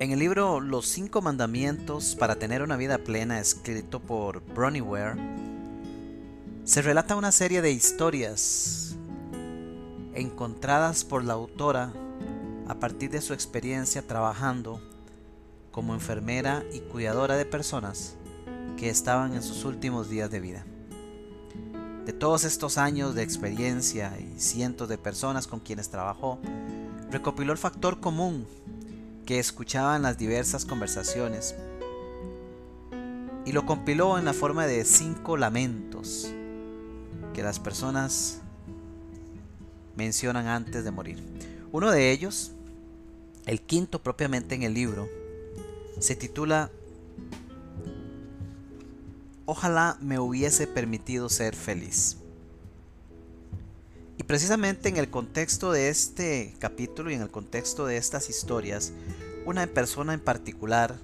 En el libro Los cinco mandamientos para tener una vida plena, escrito por Bronnie Ware, se relata una serie de historias encontradas por la autora a partir de su experiencia trabajando como enfermera y cuidadora de personas que estaban en sus últimos días de vida. De todos estos años de experiencia y cientos de personas con quienes trabajó, recopiló el factor común que escuchaban las diversas conversaciones y lo compiló en la forma de cinco lamentos que las personas mencionan antes de morir. Uno de ellos, el quinto propiamente en el libro, se titula Ojalá me hubiese permitido ser feliz. Y precisamente en el contexto de este capítulo y en el contexto de estas historias, una persona en particular,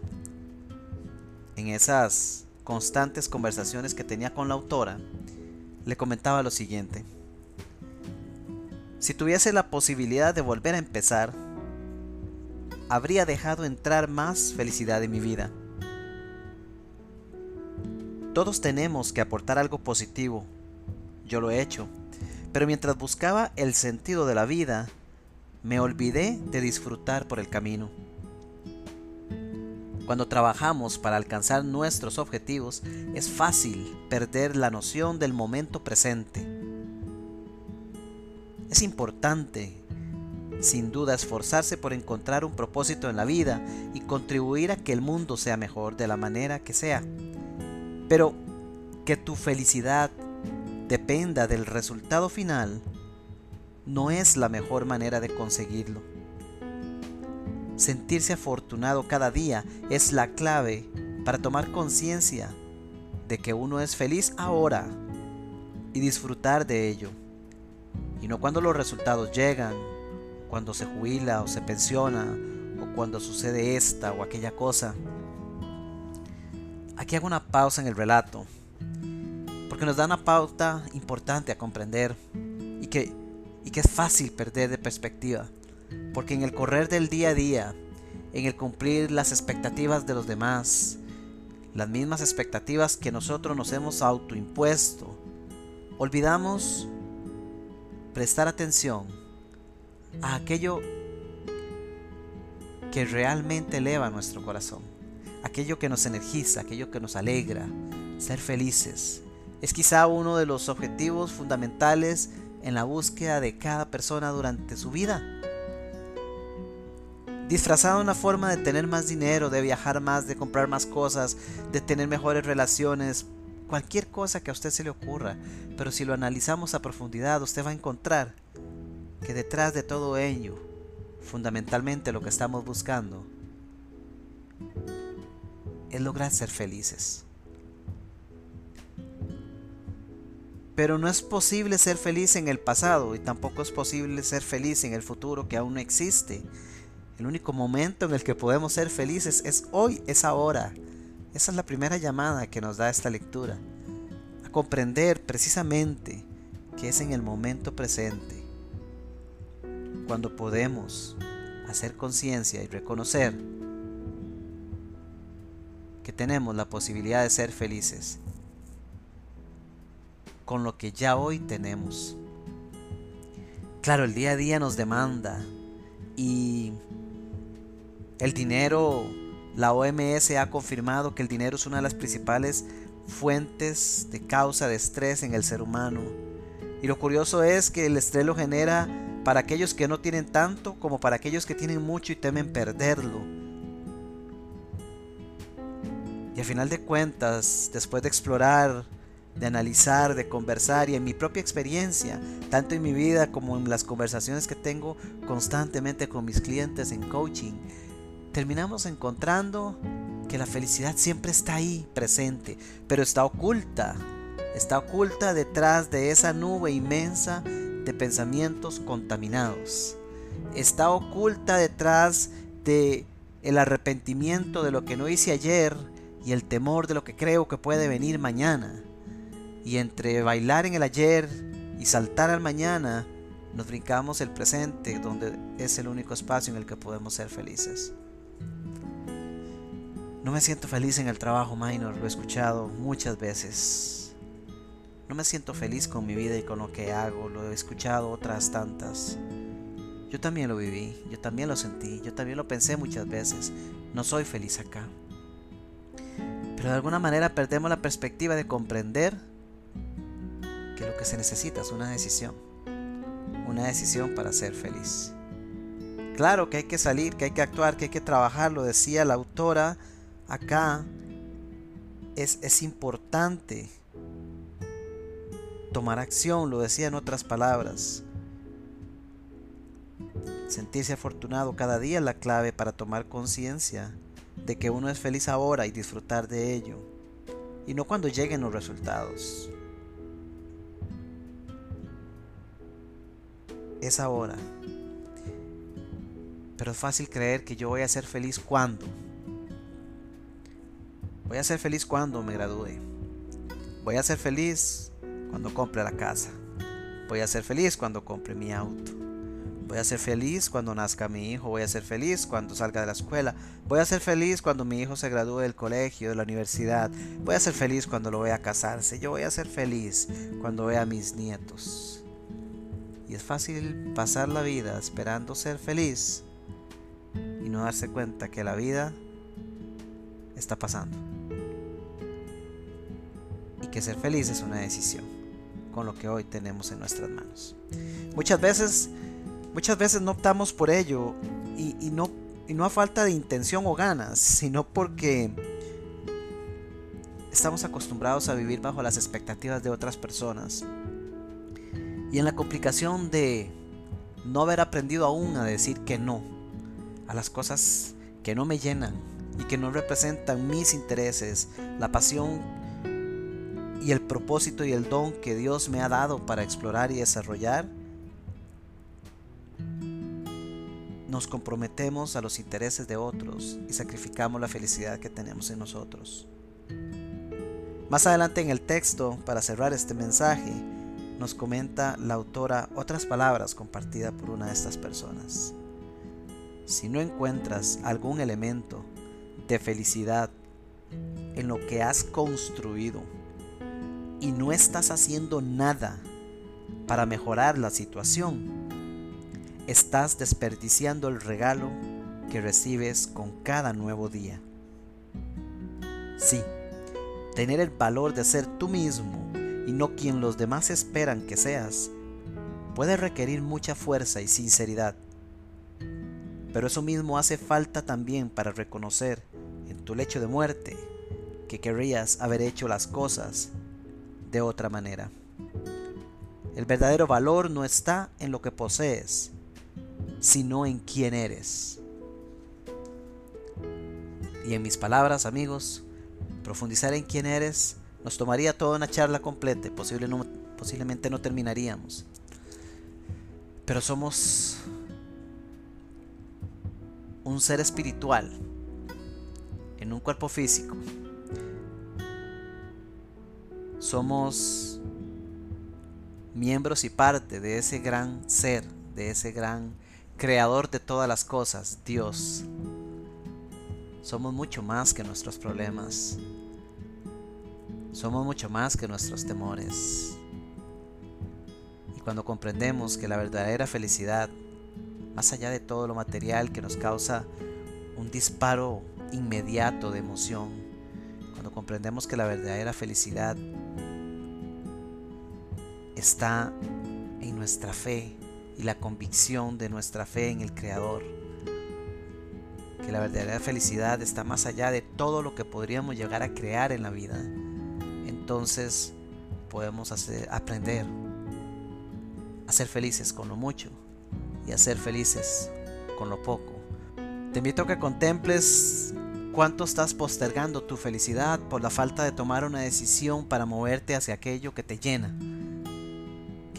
en esas constantes conversaciones que tenía con la autora, le comentaba lo siguiente. Si tuviese la posibilidad de volver a empezar, habría dejado entrar más felicidad en mi vida. Todos tenemos que aportar algo positivo. Yo lo he hecho pero mientras buscaba el sentido de la vida, me olvidé de disfrutar por el camino. Cuando trabajamos para alcanzar nuestros objetivos, es fácil perder la noción del momento presente. Es importante, sin duda, esforzarse por encontrar un propósito en la vida y contribuir a que el mundo sea mejor de la manera que sea. Pero que tu felicidad dependa del resultado final, no es la mejor manera de conseguirlo. Sentirse afortunado cada día es la clave para tomar conciencia de que uno es feliz ahora y disfrutar de ello. Y no cuando los resultados llegan, cuando se jubila o se pensiona, o cuando sucede esta o aquella cosa. Aquí hago una pausa en el relato porque nos da una pauta importante a comprender y que, y que es fácil perder de perspectiva, porque en el correr del día a día, en el cumplir las expectativas de los demás, las mismas expectativas que nosotros nos hemos autoimpuesto, olvidamos prestar atención a aquello que realmente eleva nuestro corazón, aquello que nos energiza, aquello que nos alegra, ser felices, es quizá uno de los objetivos fundamentales en la búsqueda de cada persona durante su vida. Disfrazado una forma de tener más dinero, de viajar más, de comprar más cosas, de tener mejores relaciones, cualquier cosa que a usted se le ocurra. Pero si lo analizamos a profundidad, usted va a encontrar que detrás de todo ello, fundamentalmente lo que estamos buscando, es lograr ser felices. Pero no es posible ser feliz en el pasado y tampoco es posible ser feliz en el futuro que aún no existe. El único momento en el que podemos ser felices es hoy, es ahora. Esa es la primera llamada que nos da esta lectura. A comprender precisamente que es en el momento presente. Cuando podemos hacer conciencia y reconocer que tenemos la posibilidad de ser felices con lo que ya hoy tenemos. Claro, el día a día nos demanda y el dinero, la OMS ha confirmado que el dinero es una de las principales fuentes de causa de estrés en el ser humano. Y lo curioso es que el estrés lo genera para aquellos que no tienen tanto como para aquellos que tienen mucho y temen perderlo. Y al final de cuentas, después de explorar de analizar, de conversar y en mi propia experiencia, tanto en mi vida como en las conversaciones que tengo constantemente con mis clientes en coaching, terminamos encontrando que la felicidad siempre está ahí presente, pero está oculta, está oculta detrás de esa nube inmensa de pensamientos contaminados. Está oculta detrás de el arrepentimiento de lo que no hice ayer y el temor de lo que creo que puede venir mañana. Y entre bailar en el ayer y saltar al mañana, nos brincamos el presente, donde es el único espacio en el que podemos ser felices. No me siento feliz en el trabajo minor, lo he escuchado muchas veces. No me siento feliz con mi vida y con lo que hago, lo he escuchado otras tantas. Yo también lo viví, yo también lo sentí, yo también lo pensé muchas veces. No soy feliz acá. Pero de alguna manera perdemos la perspectiva de comprender que lo que se necesita es una decisión. Una decisión para ser feliz. Claro que hay que salir, que hay que actuar, que hay que trabajar, lo decía la autora acá es, es importante tomar acción, lo decía en otras palabras. Sentirse afortunado cada día es la clave para tomar conciencia de que uno es feliz ahora y disfrutar de ello, y no cuando lleguen los resultados. Es ahora. Pero es fácil creer que yo voy a ser feliz cuando. Voy a ser feliz cuando me gradúe. Voy a ser feliz cuando compre la casa. Voy a ser feliz cuando compre mi auto. Voy a ser feliz cuando nazca mi hijo. Voy a ser feliz cuando salga de la escuela. Voy a ser feliz cuando mi hijo se gradúe del colegio, de la universidad. Voy a ser feliz cuando lo vea casarse. Yo voy a ser feliz cuando vea a mis nietos. Y es fácil pasar la vida esperando ser feliz y no darse cuenta que la vida está pasando que ser feliz es una decisión con lo que hoy tenemos en nuestras manos. Muchas veces, muchas veces no optamos por ello y, no, y no a falta de intención o ganas, sino porque estamos acostumbrados a vivir bajo las expectativas de otras personas. Y en la complicación de no haber aprendido aún a decir que no a las cosas que no me llenan y que no representan mis intereses, la pasión y el propósito y el don que Dios me ha dado para explorar y desarrollar, nos comprometemos a los intereses de otros y sacrificamos la felicidad que tenemos en nosotros. Más adelante en el texto, para cerrar este mensaje, nos comenta la autora otras palabras compartidas por una de estas personas. Si no encuentras algún elemento de felicidad en lo que has construido, y no estás haciendo nada para mejorar la situación, estás desperdiciando el regalo que recibes con cada nuevo día. Sí, tener el valor de ser tú mismo y no quien los demás esperan que seas, puede requerir mucha fuerza y sinceridad. Pero eso mismo hace falta también para reconocer en tu lecho de muerte que querrías haber hecho las cosas de otra manera. El verdadero valor no está en lo que posees, sino en quién eres. Y en mis palabras, amigos, profundizar en quién eres nos tomaría toda una charla completa, posiblemente no terminaríamos. Pero somos un ser espiritual en un cuerpo físico somos miembros y parte de ese gran ser, de ese gran creador de todas las cosas, Dios. Somos mucho más que nuestros problemas. Somos mucho más que nuestros temores. Y cuando comprendemos que la verdadera felicidad, más allá de todo lo material que nos causa un disparo inmediato de emoción, cuando comprendemos que la verdadera felicidad está en nuestra fe y la convicción de nuestra fe en el Creador. Que la verdadera felicidad está más allá de todo lo que podríamos llegar a crear en la vida. Entonces podemos hacer, aprender a ser felices con lo mucho y a ser felices con lo poco. Te invito a que contemples cuánto estás postergando tu felicidad por la falta de tomar una decisión para moverte hacia aquello que te llena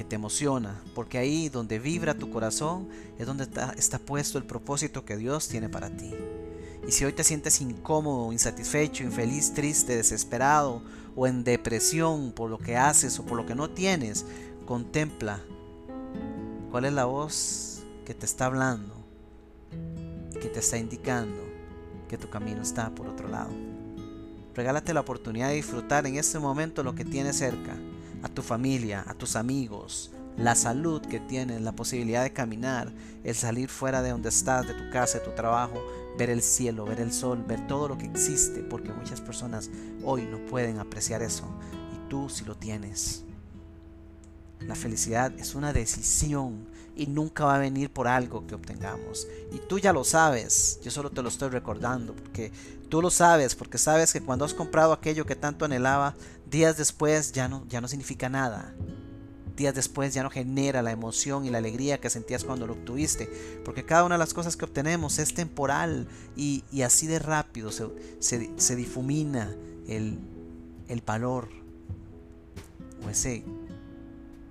te emociona, porque ahí donde vibra tu corazón es donde está, puesto el propósito que Dios tiene para ti. Y si hoy te sientes incómodo, insatisfecho, infeliz, triste, desesperado o en depresión por lo que haces o por lo que no tienes, contempla cuál es la voz que te está hablando, que te está indicando que tu camino está por otro lado. Regálate la oportunidad de disfrutar en este momento lo que tienes cerca, a tu familia, a tus amigos, la salud que tienes, la posibilidad de caminar, el salir fuera de donde estás, de tu casa, de tu trabajo, ver el cielo, ver el sol, ver todo lo que existe, porque muchas personas hoy no pueden apreciar eso y tú sí lo tienes. La felicidad es una decisión y nunca va a venir por algo que obtengamos. Y tú ya lo sabes, yo solo te lo estoy recordando, porque tú lo sabes, porque sabes que cuando has comprado aquello que tanto anhelaba, días después ya no, ya no significa nada. Días después ya no genera la emoción y la alegría que sentías cuando lo obtuviste, porque cada una de las cosas que obtenemos es temporal y, así de rápido se, se, difumina el, el valor o ese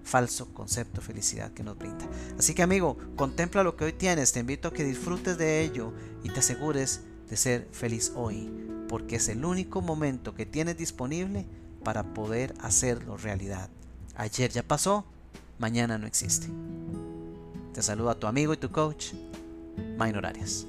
falso concepto de felicidad que nos brinda. Así que amigo, contempla lo que hoy tienes, te invito a que disfrutes de ello y te asegures de ser feliz hoy, porque es el único momento que tienes disponible para poder hacerlo realidad. Ayer ya pasó, mañana no existe. Te saluda tu amigo y tu coach, Minor Arias.